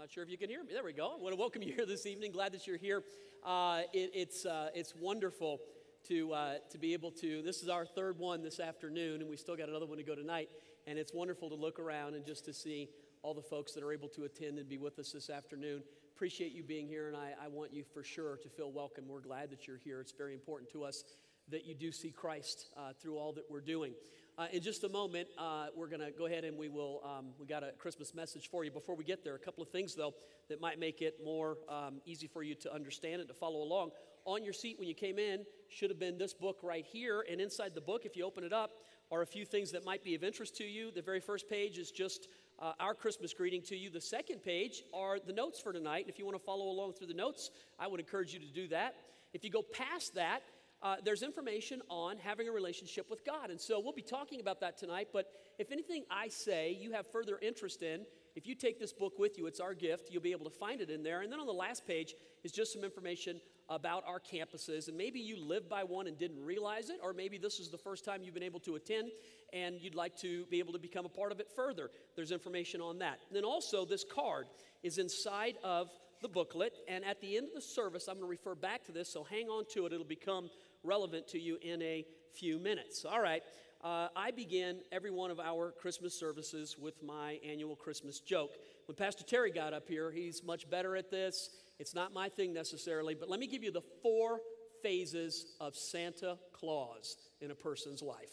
Not sure if you can hear me. There we go. I want to welcome you here this evening. Glad that you're here. Uh, it, it's, uh, it's wonderful to, uh, to be able to. This is our third one this afternoon, and we still got another one to go tonight. And it's wonderful to look around and just to see all the folks that are able to attend and be with us this afternoon. Appreciate you being here, and I, I want you for sure to feel welcome. We're glad that you're here. It's very important to us that you do see Christ uh, through all that we're doing. Uh, in just a moment, uh, we're going to go ahead and we will, um, we got a Christmas message for you. Before we get there, a couple of things, though, that might make it more um, easy for you to understand and to follow along. On your seat when you came in should have been this book right here. And inside the book, if you open it up, are a few things that might be of interest to you. The very first page is just uh, our Christmas greeting to you. The second page are the notes for tonight. And if you want to follow along through the notes, I would encourage you to do that. If you go past that, uh, there's information on having a relationship with God. And so we'll be talking about that tonight. But if anything I say you have further interest in, if you take this book with you, it's our gift. You'll be able to find it in there. And then on the last page is just some information about our campuses. And maybe you live by one and didn't realize it, or maybe this is the first time you've been able to attend and you'd like to be able to become a part of it further. There's information on that. And then also, this card is inside of the booklet. And at the end of the service, I'm going to refer back to this, so hang on to it. It'll become relevant to you in a few minutes. All right. Uh, I begin every one of our Christmas services with my annual Christmas joke. When Pastor Terry got up here, he's much better at this. It's not my thing necessarily, but let me give you the four phases of Santa Claus in a person's life.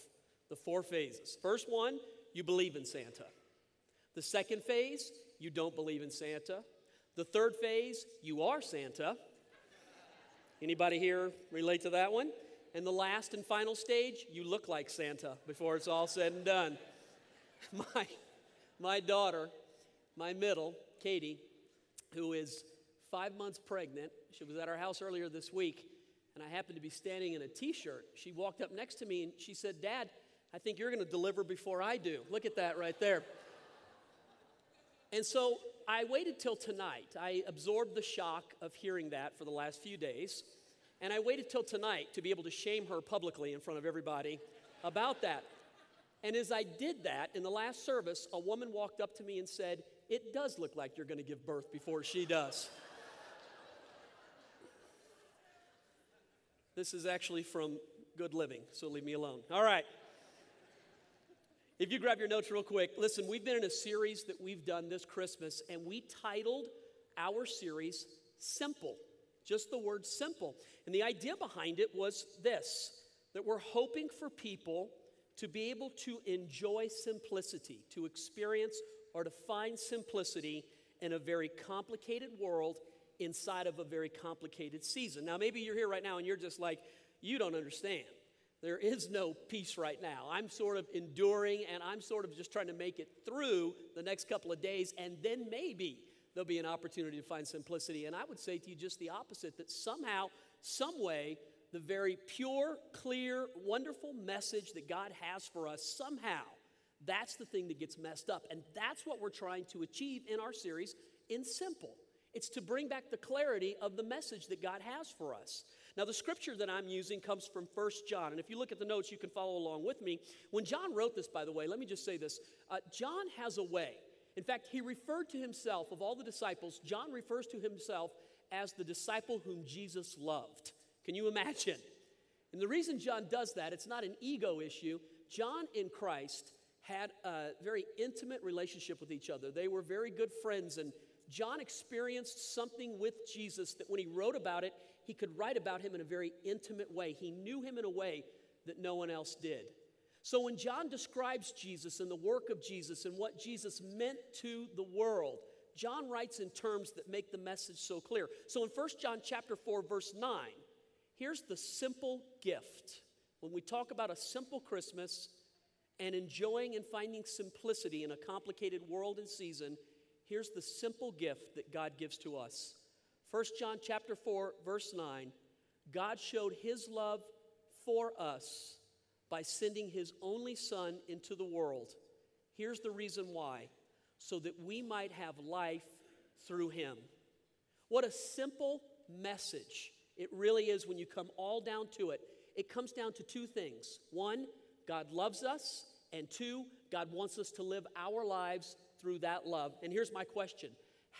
The four phases. First one, you believe in Santa. The second phase, you don't believe in Santa. The third phase, you are Santa. Anybody here relate to that one? And the last and final stage, you look like Santa before it's all said and done. My, my daughter, my middle, Katie, who is five months pregnant, she was at our house earlier this week, and I happened to be standing in a t shirt. She walked up next to me and she said, Dad, I think you're going to deliver before I do. Look at that right there. And so I waited till tonight. I absorbed the shock of hearing that for the last few days. And I waited till tonight to be able to shame her publicly in front of everybody about that. And as I did that in the last service, a woman walked up to me and said, It does look like you're going to give birth before she does. this is actually from Good Living, so leave me alone. All right. If you grab your notes real quick, listen, we've been in a series that we've done this Christmas, and we titled our series Simple. Just the word simple. And the idea behind it was this that we're hoping for people to be able to enjoy simplicity, to experience or to find simplicity in a very complicated world inside of a very complicated season. Now, maybe you're here right now and you're just like, you don't understand. There is no peace right now. I'm sort of enduring and I'm sort of just trying to make it through the next couple of days, and then maybe there'll be an opportunity to find simplicity. And I would say to you just the opposite that somehow, some way, the very pure, clear, wonderful message that God has for us, somehow, that's the thing that gets messed up. And that's what we're trying to achieve in our series in Simple. It's to bring back the clarity of the message that God has for us. Now, the scripture that I'm using comes from First John. And if you look at the notes, you can follow along with me. When John wrote this, by the way, let me just say this uh, John has a way. In fact, he referred to himself, of all the disciples, John refers to himself as the disciple whom Jesus loved. Can you imagine? And the reason John does that, it's not an ego issue. John in Christ had a very intimate relationship with each other. They were very good friends, and John experienced something with Jesus that when he wrote about it, he could write about him in a very intimate way. He knew him in a way that no one else did. So when John describes Jesus and the work of Jesus and what Jesus meant to the world, John writes in terms that make the message so clear. So in 1 John chapter 4 verse 9, here's the simple gift. When we talk about a simple Christmas and enjoying and finding simplicity in a complicated world and season, here's the simple gift that God gives to us. 1 John chapter 4 verse 9, God showed his love for us by sending his only son into the world. Here's the reason why so that we might have life through him. What a simple message it really is when you come all down to it. It comes down to two things one, God loves us, and two, God wants us to live our lives through that love. And here's my question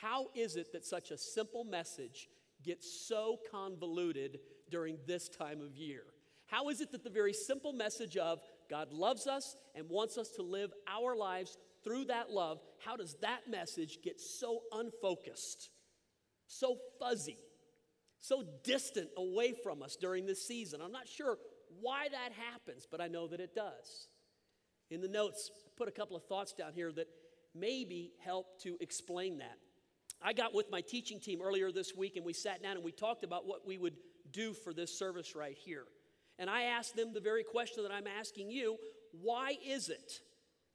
How is it that such a simple message gets so convoluted during this time of year? How is it that the very simple message of God loves us and wants us to live our lives through that love, how does that message get so unfocused, so fuzzy, so distant away from us during this season? I'm not sure why that happens, but I know that it does. In the notes, I put a couple of thoughts down here that maybe help to explain that. I got with my teaching team earlier this week and we sat down and we talked about what we would do for this service right here. And I asked them the very question that I'm asking you why is it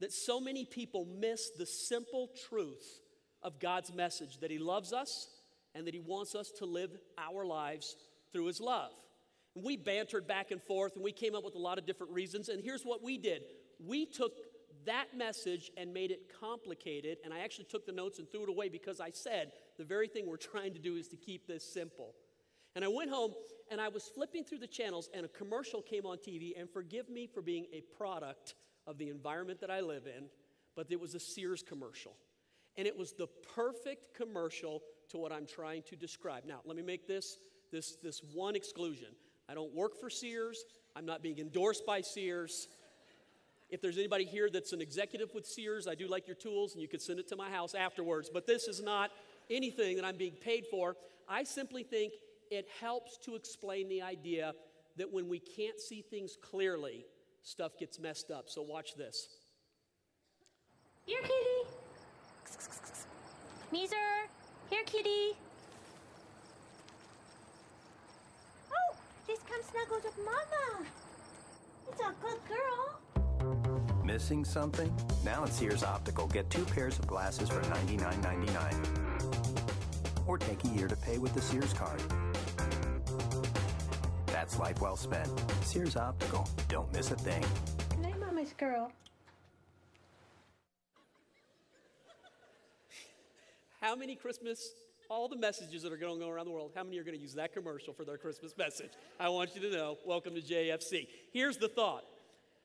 that so many people miss the simple truth of God's message that He loves us and that He wants us to live our lives through His love? And we bantered back and forth and we came up with a lot of different reasons. And here's what we did we took that message and made it complicated. And I actually took the notes and threw it away because I said the very thing we're trying to do is to keep this simple. And I went home and I was flipping through the channels and a commercial came on TV. And forgive me for being a product of the environment that I live in, but it was a Sears commercial. And it was the perfect commercial to what I'm trying to describe. Now, let me make this, this, this one exclusion. I don't work for Sears. I'm not being endorsed by Sears. If there's anybody here that's an executive with Sears, I do like your tools and you could send it to my house afterwards. But this is not anything that I'm being paid for. I simply think it helps to explain the idea that when we can't see things clearly, stuff gets messed up. So watch this. Here, kitty. Meezer, here, kitty. Oh, please come snuggle with mama. It's a good girl. Missing something? Now at Sears Optical, get two pairs of glasses for $99.99. Or take a year to pay with the Sears card. That's life well spent. Sears Optical. Don't miss a thing. Good night, mama's girl. How many Christmas, all the messages that are going to go around the world, how many are going to use that commercial for their Christmas message? I want you to know, welcome to JFC. Here's the thought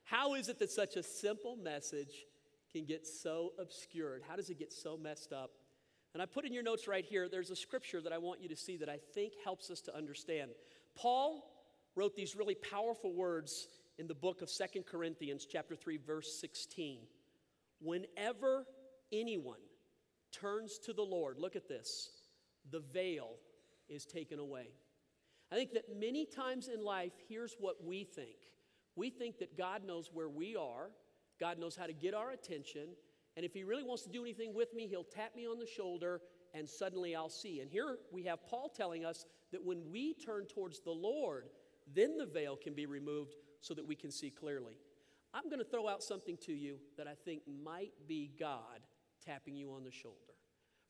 How is it that such a simple message can get so obscured? How does it get so messed up? And I put in your notes right here, there's a scripture that I want you to see that I think helps us to understand. Paul wrote these really powerful words in the book of Second Corinthians, chapter 3, verse 16. Whenever anyone turns to the Lord, look at this, the veil is taken away. I think that many times in life, here's what we think we think that God knows where we are, God knows how to get our attention, and if He really wants to do anything with me, He'll tap me on the shoulder and suddenly I'll see. And here we have Paul telling us that when we turn towards the Lord, then the veil can be removed so that we can see clearly. I'm going to throw out something to you that I think might be God tapping you on the shoulder.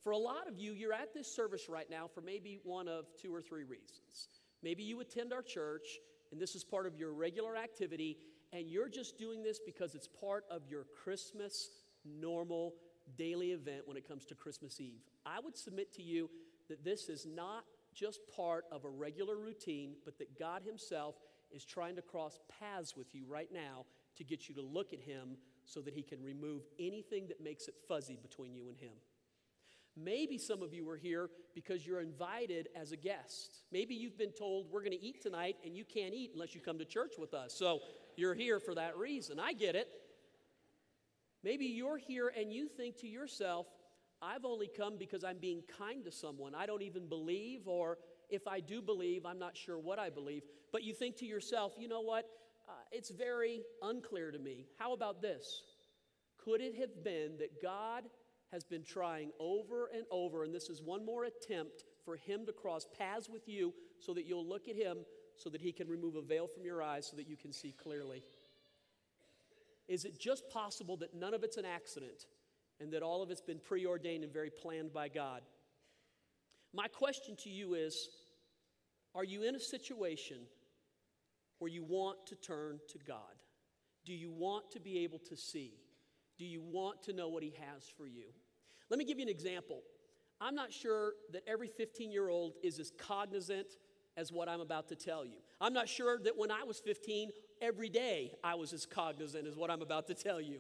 For a lot of you, you're at this service right now for maybe one of two or three reasons. Maybe you attend our church and this is part of your regular activity, and you're just doing this because it's part of your Christmas normal daily event when it comes to Christmas Eve. I would submit to you that this is not just part of a regular routine, but that God Himself is trying to cross paths with you right now to get you to look at Him so that He can remove anything that makes it fuzzy between you and Him. Maybe some of you are here because you're invited as a guest. Maybe you've been told, we're going to eat tonight, and you can't eat unless you come to church with us. So you're here for that reason. I get it. Maybe you're here and you think to yourself, I've only come because I'm being kind to someone. I don't even believe, or if I do believe, I'm not sure what I believe. But you think to yourself, you know what? Uh, it's very unclear to me. How about this? Could it have been that God has been trying over and over, and this is one more attempt for Him to cross paths with you so that you'll look at Him so that He can remove a veil from your eyes so that you can see clearly? Is it just possible that none of it's an accident? and that all of it's been preordained and very planned by God. My question to you is Are you in a situation where you want to turn to God? Do you want to be able to see? Do you want to know what He has for you? Let me give you an example. I'm not sure that every 15 year old is as cognizant as what I'm about to tell you. I'm not sure that when I was 15, every day I was as cognizant as what I'm about to tell you.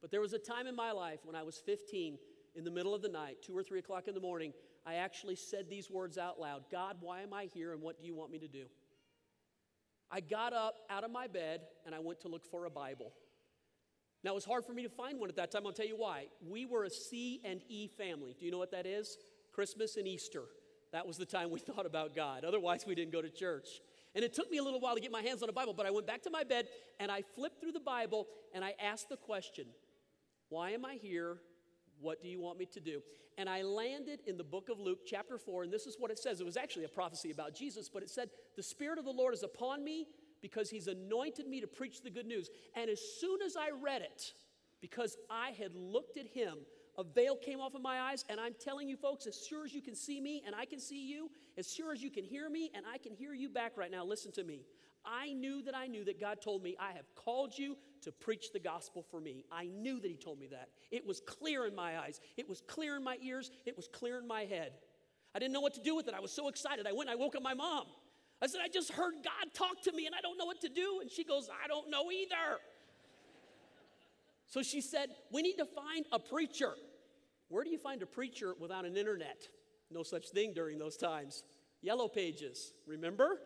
But there was a time in my life when I was 15 in the middle of the night, two or three o'clock in the morning, I actually said these words out loud God, why am I here and what do you want me to do? I got up out of my bed and I went to look for a Bible. Now, it was hard for me to find one at that time. I'll tell you why. We were a C and E family. Do you know what that is? Christmas and Easter. That was the time we thought about God. Otherwise, we didn't go to church. And it took me a little while to get my hands on a Bible, but I went back to my bed and I flipped through the Bible and I asked the question Why am I here? What do you want me to do? And I landed in the book of Luke, chapter 4, and this is what it says. It was actually a prophecy about Jesus, but it said, The Spirit of the Lord is upon me because He's anointed me to preach the good news. And as soon as I read it, because I had looked at Him, a veil came off of my eyes, and I'm telling you, folks, as sure as you can see me and I can see you, as sure as you can hear me and I can hear you back right now, listen to me. I knew that I knew that God told me, I have called you to preach the gospel for me. I knew that He told me that. It was clear in my eyes, it was clear in my ears, it was clear in my head. I didn't know what to do with it. I was so excited. I went I woke up my mom. I said, I just heard God talk to me and I don't know what to do. And she goes, I don't know either. so she said, We need to find a preacher. Where do you find a preacher without an internet? No such thing during those times. Yellow pages, remember?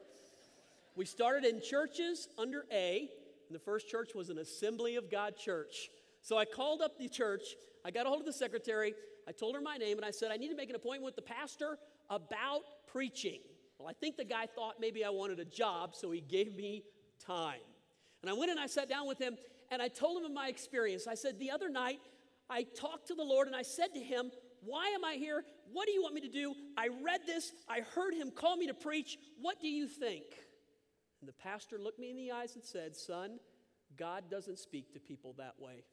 We started in churches under A, and the first church was an Assembly of God church. So I called up the church, I got a hold of the secretary, I told her my name, and I said, I need to make an appointment with the pastor about preaching. I think the guy thought maybe I wanted a job, so he gave me time. And I went and I sat down with him, and I told him of my experience. I said, The other night, I talked to the Lord, and I said to him, Why am I here? What do you want me to do? I read this, I heard him call me to preach. What do you think? And the pastor looked me in the eyes and said, Son, God doesn't speak to people that way.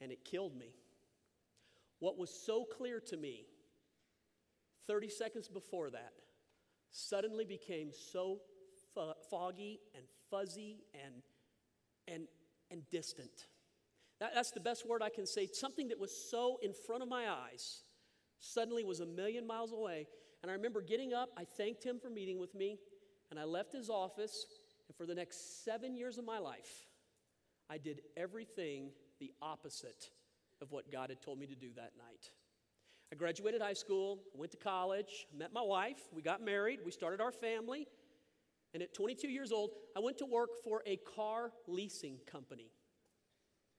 And it killed me. What was so clear to me 30 seconds before that suddenly became so fo- foggy and fuzzy and, and, and distant. That, that's the best word I can say. Something that was so in front of my eyes suddenly was a million miles away. And I remember getting up, I thanked him for meeting with me, and I left his office, and for the next seven years of my life, I did everything the opposite of what God had told me to do that night. I graduated high school, went to college, met my wife, we got married, we started our family, and at 22 years old, I went to work for a car leasing company.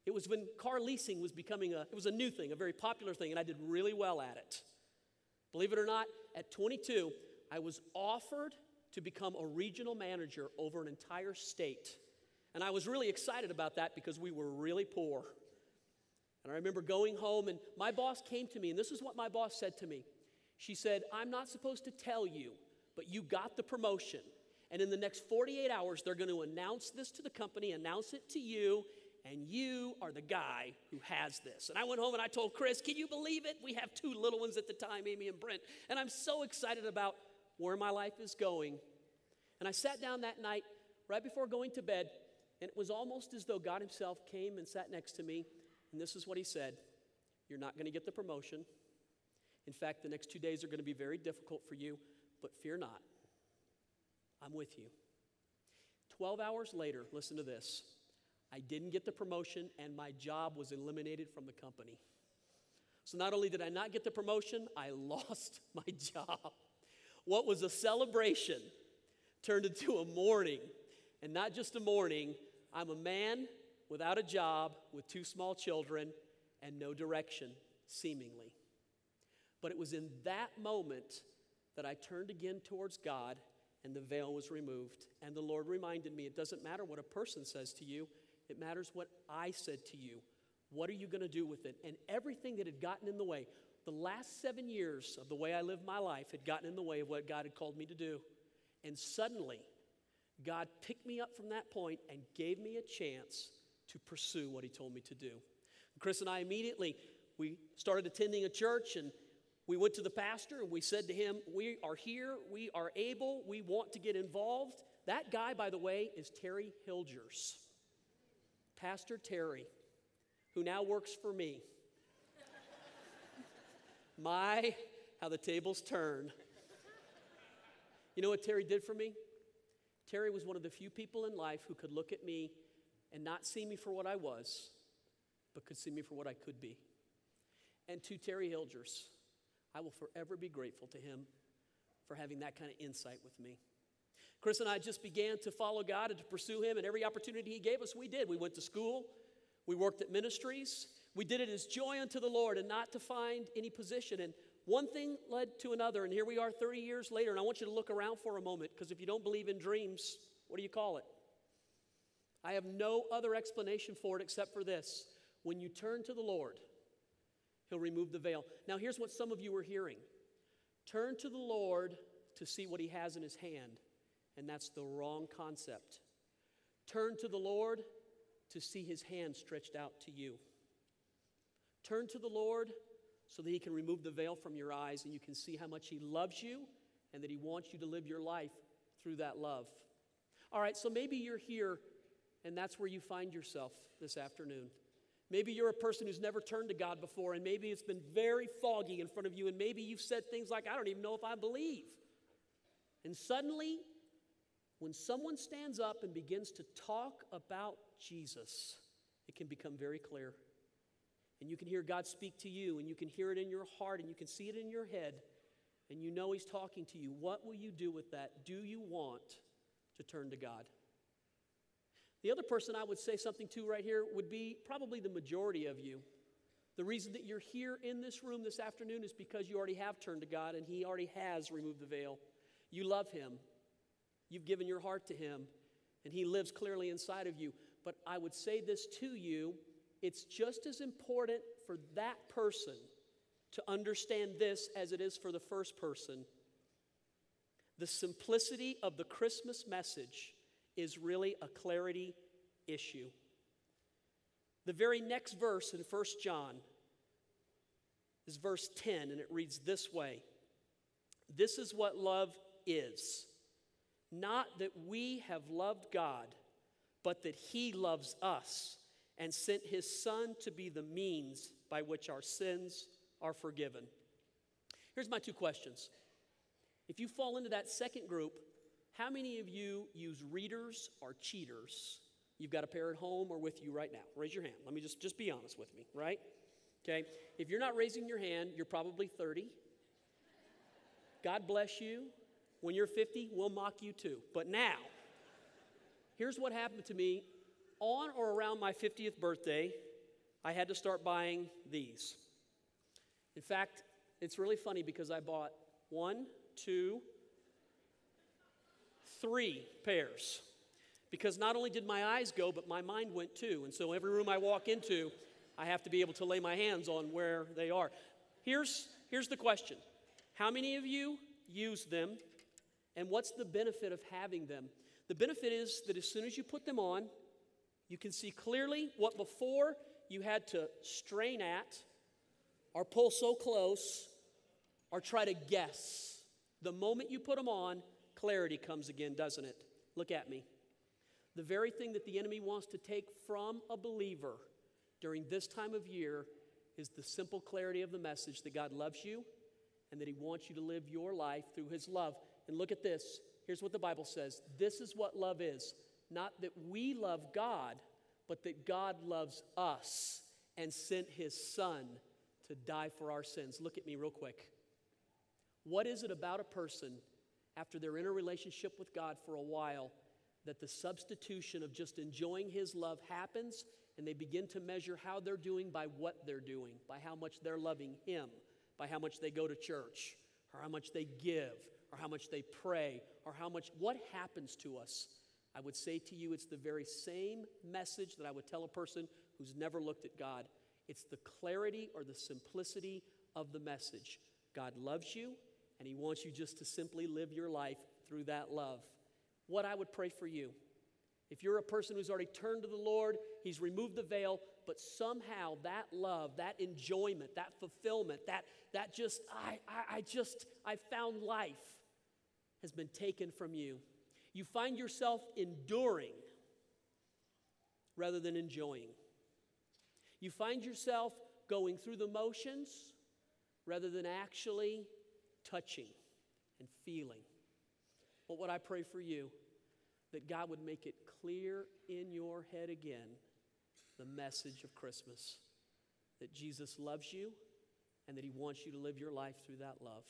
It was when car leasing was becoming a it was a new thing, a very popular thing, and I did really well at it. Believe it or not, at 22, I was offered to become a regional manager over an entire state. And I was really excited about that because we were really poor. And I remember going home, and my boss came to me, and this is what my boss said to me. She said, I'm not supposed to tell you, but you got the promotion. And in the next 48 hours, they're going to announce this to the company, announce it to you, and you are the guy who has this. And I went home and I told Chris, Can you believe it? We have two little ones at the time, Amy and Brent. And I'm so excited about where my life is going. And I sat down that night right before going to bed, and it was almost as though God Himself came and sat next to me. And this is what He said You're not going to get the promotion. In fact, the next two days are going to be very difficult for you, but fear not. I'm with you. 12 hours later, listen to this. I didn't get the promotion, and my job was eliminated from the company. So not only did I not get the promotion, I lost my job. What was a celebration turned into a mourning. And not just a mourning, I'm a man without a job with two small children and no direction, seemingly. But it was in that moment that I turned again towards God and the veil was removed. And the Lord reminded me it doesn't matter what a person says to you, it matters what I said to you. What are you going to do with it? And everything that had gotten in the way, the last seven years of the way I lived my life had gotten in the way of what God had called me to do. And suddenly, God picked me up from that point and gave me a chance to pursue what He told me to do. Chris and I immediately we started attending a church and we went to the pastor and we said to him, "We are here. We are able. We want to get involved." That guy, by the way, is Terry Hilgers. Pastor Terry, who now works for me. My, how the tables turn. You know what Terry did for me? Terry was one of the few people in life who could look at me and not see me for what I was, but could see me for what I could be. and to Terry Hilgers. I will forever be grateful to him for having that kind of insight with me. Chris and I just began to follow God and to pursue Him, and every opportunity He gave us, we did. We went to school, we worked at ministries, we did it as joy unto the Lord and not to find any position. And one thing led to another, and here we are 30 years later. And I want you to look around for a moment because if you don't believe in dreams, what do you call it? I have no other explanation for it except for this. When you turn to the Lord, He'll remove the veil. Now, here's what some of you are hearing turn to the Lord to see what He has in His hand, and that's the wrong concept. Turn to the Lord to see His hand stretched out to you. Turn to the Lord so that He can remove the veil from your eyes and you can see how much He loves you and that He wants you to live your life through that love. All right, so maybe you're here and that's where you find yourself this afternoon. Maybe you're a person who's never turned to God before, and maybe it's been very foggy in front of you, and maybe you've said things like, I don't even know if I believe. And suddenly, when someone stands up and begins to talk about Jesus, it can become very clear. And you can hear God speak to you, and you can hear it in your heart, and you can see it in your head, and you know He's talking to you. What will you do with that? Do you want to turn to God? The other person I would say something to right here would be probably the majority of you. The reason that you're here in this room this afternoon is because you already have turned to God and He already has removed the veil. You love Him, you've given your heart to Him, and He lives clearly inside of you. But I would say this to you it's just as important for that person to understand this as it is for the first person. The simplicity of the Christmas message is really a clarity issue. The very next verse in 1 John is verse 10, and it reads this way This is what love is. Not that we have loved God, but that He loves us and sent his Son to be the means by which our sins are forgiven. Here's my two questions. If you fall into that second group, how many of you use readers or cheaters? You've got a pair at home or with you right now. Raise your hand. Let me just, just be honest with me, right? Okay. If you're not raising your hand, you're probably 30. God bless you. When you're 50, we'll mock you too. But now, here's what happened to me on or around my 50th birthday, I had to start buying these. In fact, it's really funny because I bought one, two, three pairs. Because not only did my eyes go, but my mind went too. And so every room I walk into, I have to be able to lay my hands on where they are. Here's, here's the question How many of you use them? And what's the benefit of having them? The benefit is that as soon as you put them on, you can see clearly what before you had to strain at or pull so close or try to guess. The moment you put them on, clarity comes again, doesn't it? Look at me. The very thing that the enemy wants to take from a believer during this time of year is the simple clarity of the message that God loves you and that He wants you to live your life through His love. And look at this. Here's what the Bible says this is what love is not that we love God, but that God loves us and sent his son to die for our sins. Look at me real quick. What is it about a person after they're in a relationship with God for a while that the substitution of just enjoying his love happens and they begin to measure how they're doing by what they're doing, by how much they're loving him, by how much they go to church, or how much they give, or how much they pray, or how much what happens to us I would say to you, it's the very same message that I would tell a person who's never looked at God. It's the clarity or the simplicity of the message. God loves you, and He wants you just to simply live your life through that love. What I would pray for you if you're a person who's already turned to the Lord, He's removed the veil, but somehow that love, that enjoyment, that fulfillment, that, that just, I, I, I just, I found life has been taken from you you find yourself enduring rather than enjoying. You find yourself going through the motions rather than actually touching and feeling. But what I pray for you, that God would make it clear in your head again the message of Christmas that Jesus loves you and that He wants you to live your life through that love.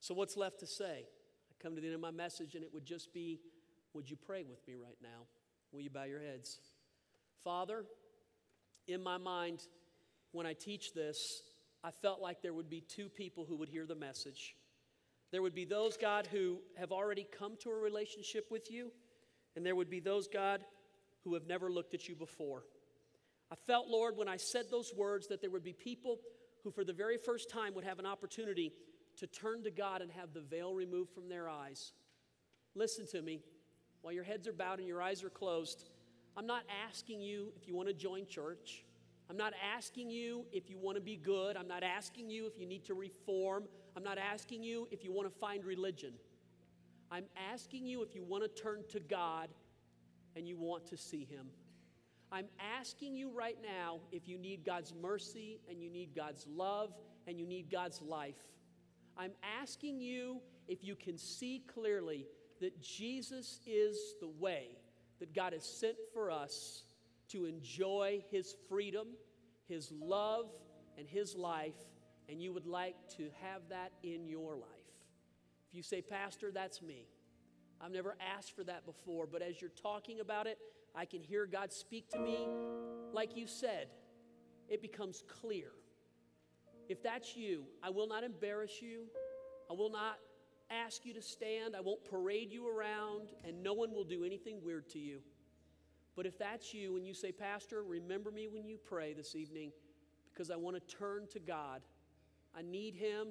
So, what's left to say? I come to the end of my message, and it would just be would you pray with me right now? Will you bow your heads? Father, in my mind, when I teach this, I felt like there would be two people who would hear the message. There would be those, God, who have already come to a relationship with you, and there would be those, God, who have never looked at you before. I felt, Lord, when I said those words, that there would be people who, for the very first time, would have an opportunity to turn to God and have the veil removed from their eyes. Listen to me. While your heads are bowed and your eyes are closed, I'm not asking you if you want to join church. I'm not asking you if you want to be good. I'm not asking you if you need to reform. I'm not asking you if you want to find religion. I'm asking you if you want to turn to God and you want to see Him. I'm asking you right now if you need God's mercy and you need God's love and you need God's life. I'm asking you if you can see clearly that Jesus is the way that God has sent for us to enjoy His freedom, His love, and His life, and you would like to have that in your life. If you say, Pastor, that's me. I've never asked for that before, but as you're talking about it, I can hear God speak to me. Like you said, it becomes clear. If that's you, I will not embarrass you. I will not ask you to stand. I won't parade you around, and no one will do anything weird to you. But if that's you and you say, Pastor, remember me when you pray this evening because I want to turn to God. I need Him.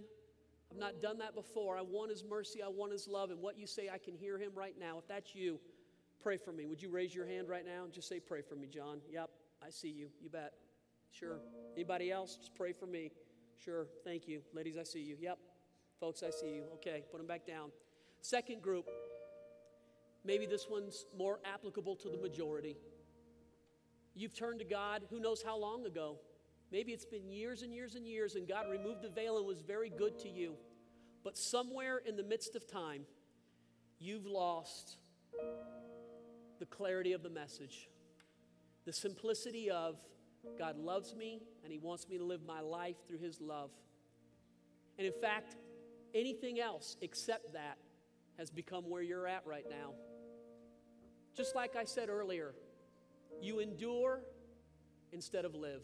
I've not done that before. I want His mercy. I want His love. And what you say, I can hear Him right now. If that's you, Pray for me. Would you raise your hand right now and just say, Pray for me, John? Yep, I see you. You bet. Sure. Anybody else? Just pray for me. Sure. Thank you. Ladies, I see you. Yep. Folks, I see you. Okay, put them back down. Second group, maybe this one's more applicable to the majority. You've turned to God who knows how long ago. Maybe it's been years and years and years, and God removed the veil and was very good to you. But somewhere in the midst of time, you've lost the clarity of the message, the simplicity of God loves me and He wants me to live my life through His love. And in fact, anything else except that has become where you're at right now. Just like I said earlier, you endure instead of live.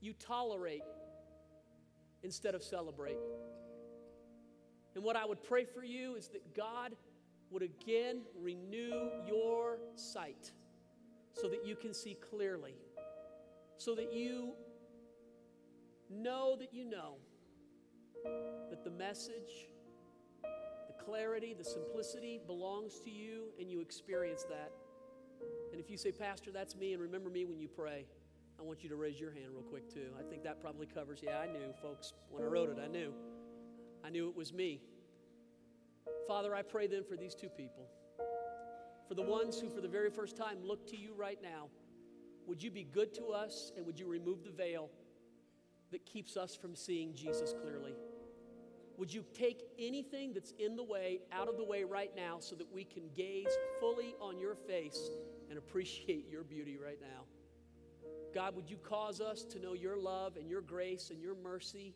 You tolerate instead of celebrate. And what I would pray for you is that God would again renew your sight so that you can see clearly, so that you know that you know that the message, clarity, the simplicity belongs to you and you experience that. And if you say, Pastor, that's me, and remember me when you pray, I want you to raise your hand real quick too. I think that probably covers. Yeah, I knew, folks. When I wrote it, I knew. I knew it was me. Father, I pray then for these two people. For the ones who, for the very first time, look to you right now, would you be good to us and would you remove the veil that keeps us from seeing Jesus clearly? Would you take anything that's in the way out of the way right now so that we can gaze fully on your face and appreciate your beauty right now? God, would you cause us to know your love and your grace and your mercy?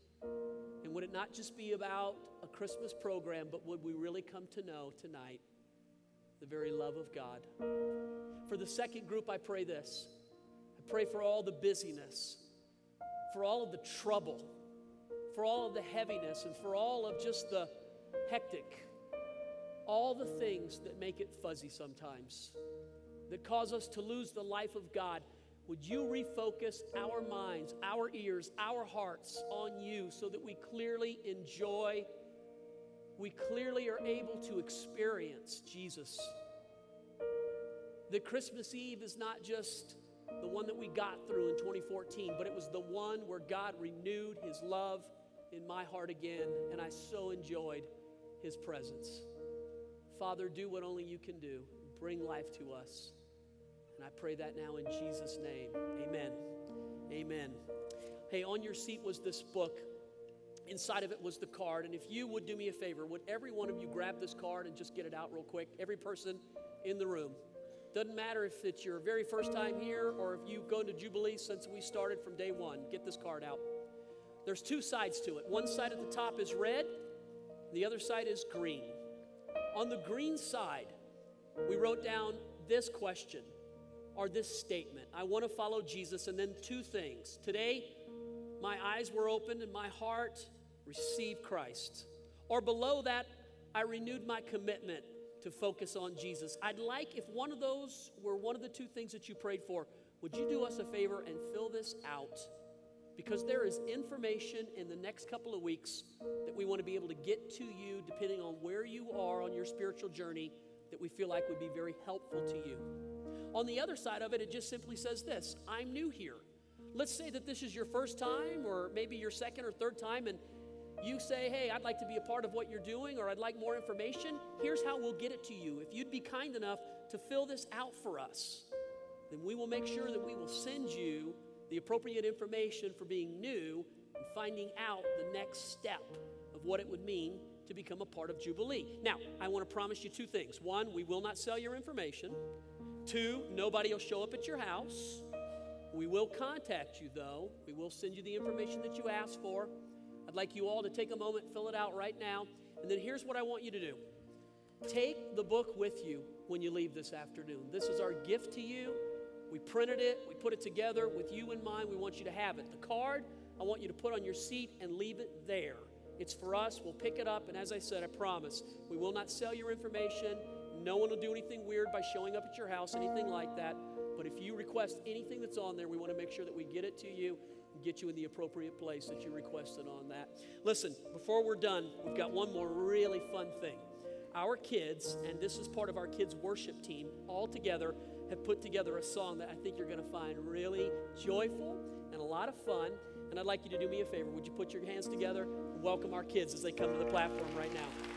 And would it not just be about a Christmas program, but would we really come to know tonight the very love of God? For the second group, I pray this I pray for all the busyness, for all of the trouble, for all of the heaviness, and for all of just the hectic, all the things that make it fuzzy sometimes, that cause us to lose the life of God would you refocus our minds, our ears, our hearts on you so that we clearly enjoy, we clearly are able to experience Jesus? That Christmas Eve is not just the one that we got through in 2014, but it was the one where God renewed his love in my heart again, and I so enjoyed his presence. Father, do what only you can do. Bring life to us. And I pray that now in Jesus' name. Amen. Amen. Hey, on your seat was this book. Inside of it was the card. And if you would do me a favor, would every one of you grab this card and just get it out real quick? Every person in the room. Doesn't matter if it's your very first time here or if you've gone to Jubilee since we started from day one. Get this card out. There's two sides to it. One side at the top is red, the other side is green. On the green side, we wrote down this question or this statement I want to follow Jesus, and then two things. Today, my eyes were opened and my heart received Christ. Or below that, I renewed my commitment to focus on Jesus. I'd like, if one of those were one of the two things that you prayed for, would you do us a favor and fill this out? Because there is information in the next couple of weeks that we want to be able to get to you, depending on where you are on your spiritual journey, that we feel like would be very helpful to you. On the other side of it, it just simply says this I'm new here. Let's say that this is your first time, or maybe your second or third time, and you say, Hey, I'd like to be a part of what you're doing, or I'd like more information. Here's how we'll get it to you. If you'd be kind enough to fill this out for us, then we will make sure that we will send you the appropriate information for being new and finding out the next step of what it would mean to become a part of Jubilee. Now, I want to promise you two things. One, we will not sell your information. Two, nobody will show up at your house. We will contact you, though. We will send you the information that you asked for. I'd like you all to take a moment, fill it out right now. And then here's what I want you to do take the book with you when you leave this afternoon. This is our gift to you. We printed it, we put it together with you in mind. We want you to have it. The card, I want you to put on your seat and leave it there. It's for us. We'll pick it up. And as I said, I promise, we will not sell your information. No one will do anything weird by showing up at your house, anything like that. But if you request anything that's on there, we want to make sure that we get it to you and get you in the appropriate place that you requested on that. Listen, before we're done, we've got one more really fun thing. Our kids, and this is part of our kids' worship team, all together have put together a song that I think you're going to find really joyful and a lot of fun. And I'd like you to do me a favor. Would you put your hands together and welcome our kids as they come to the platform right now?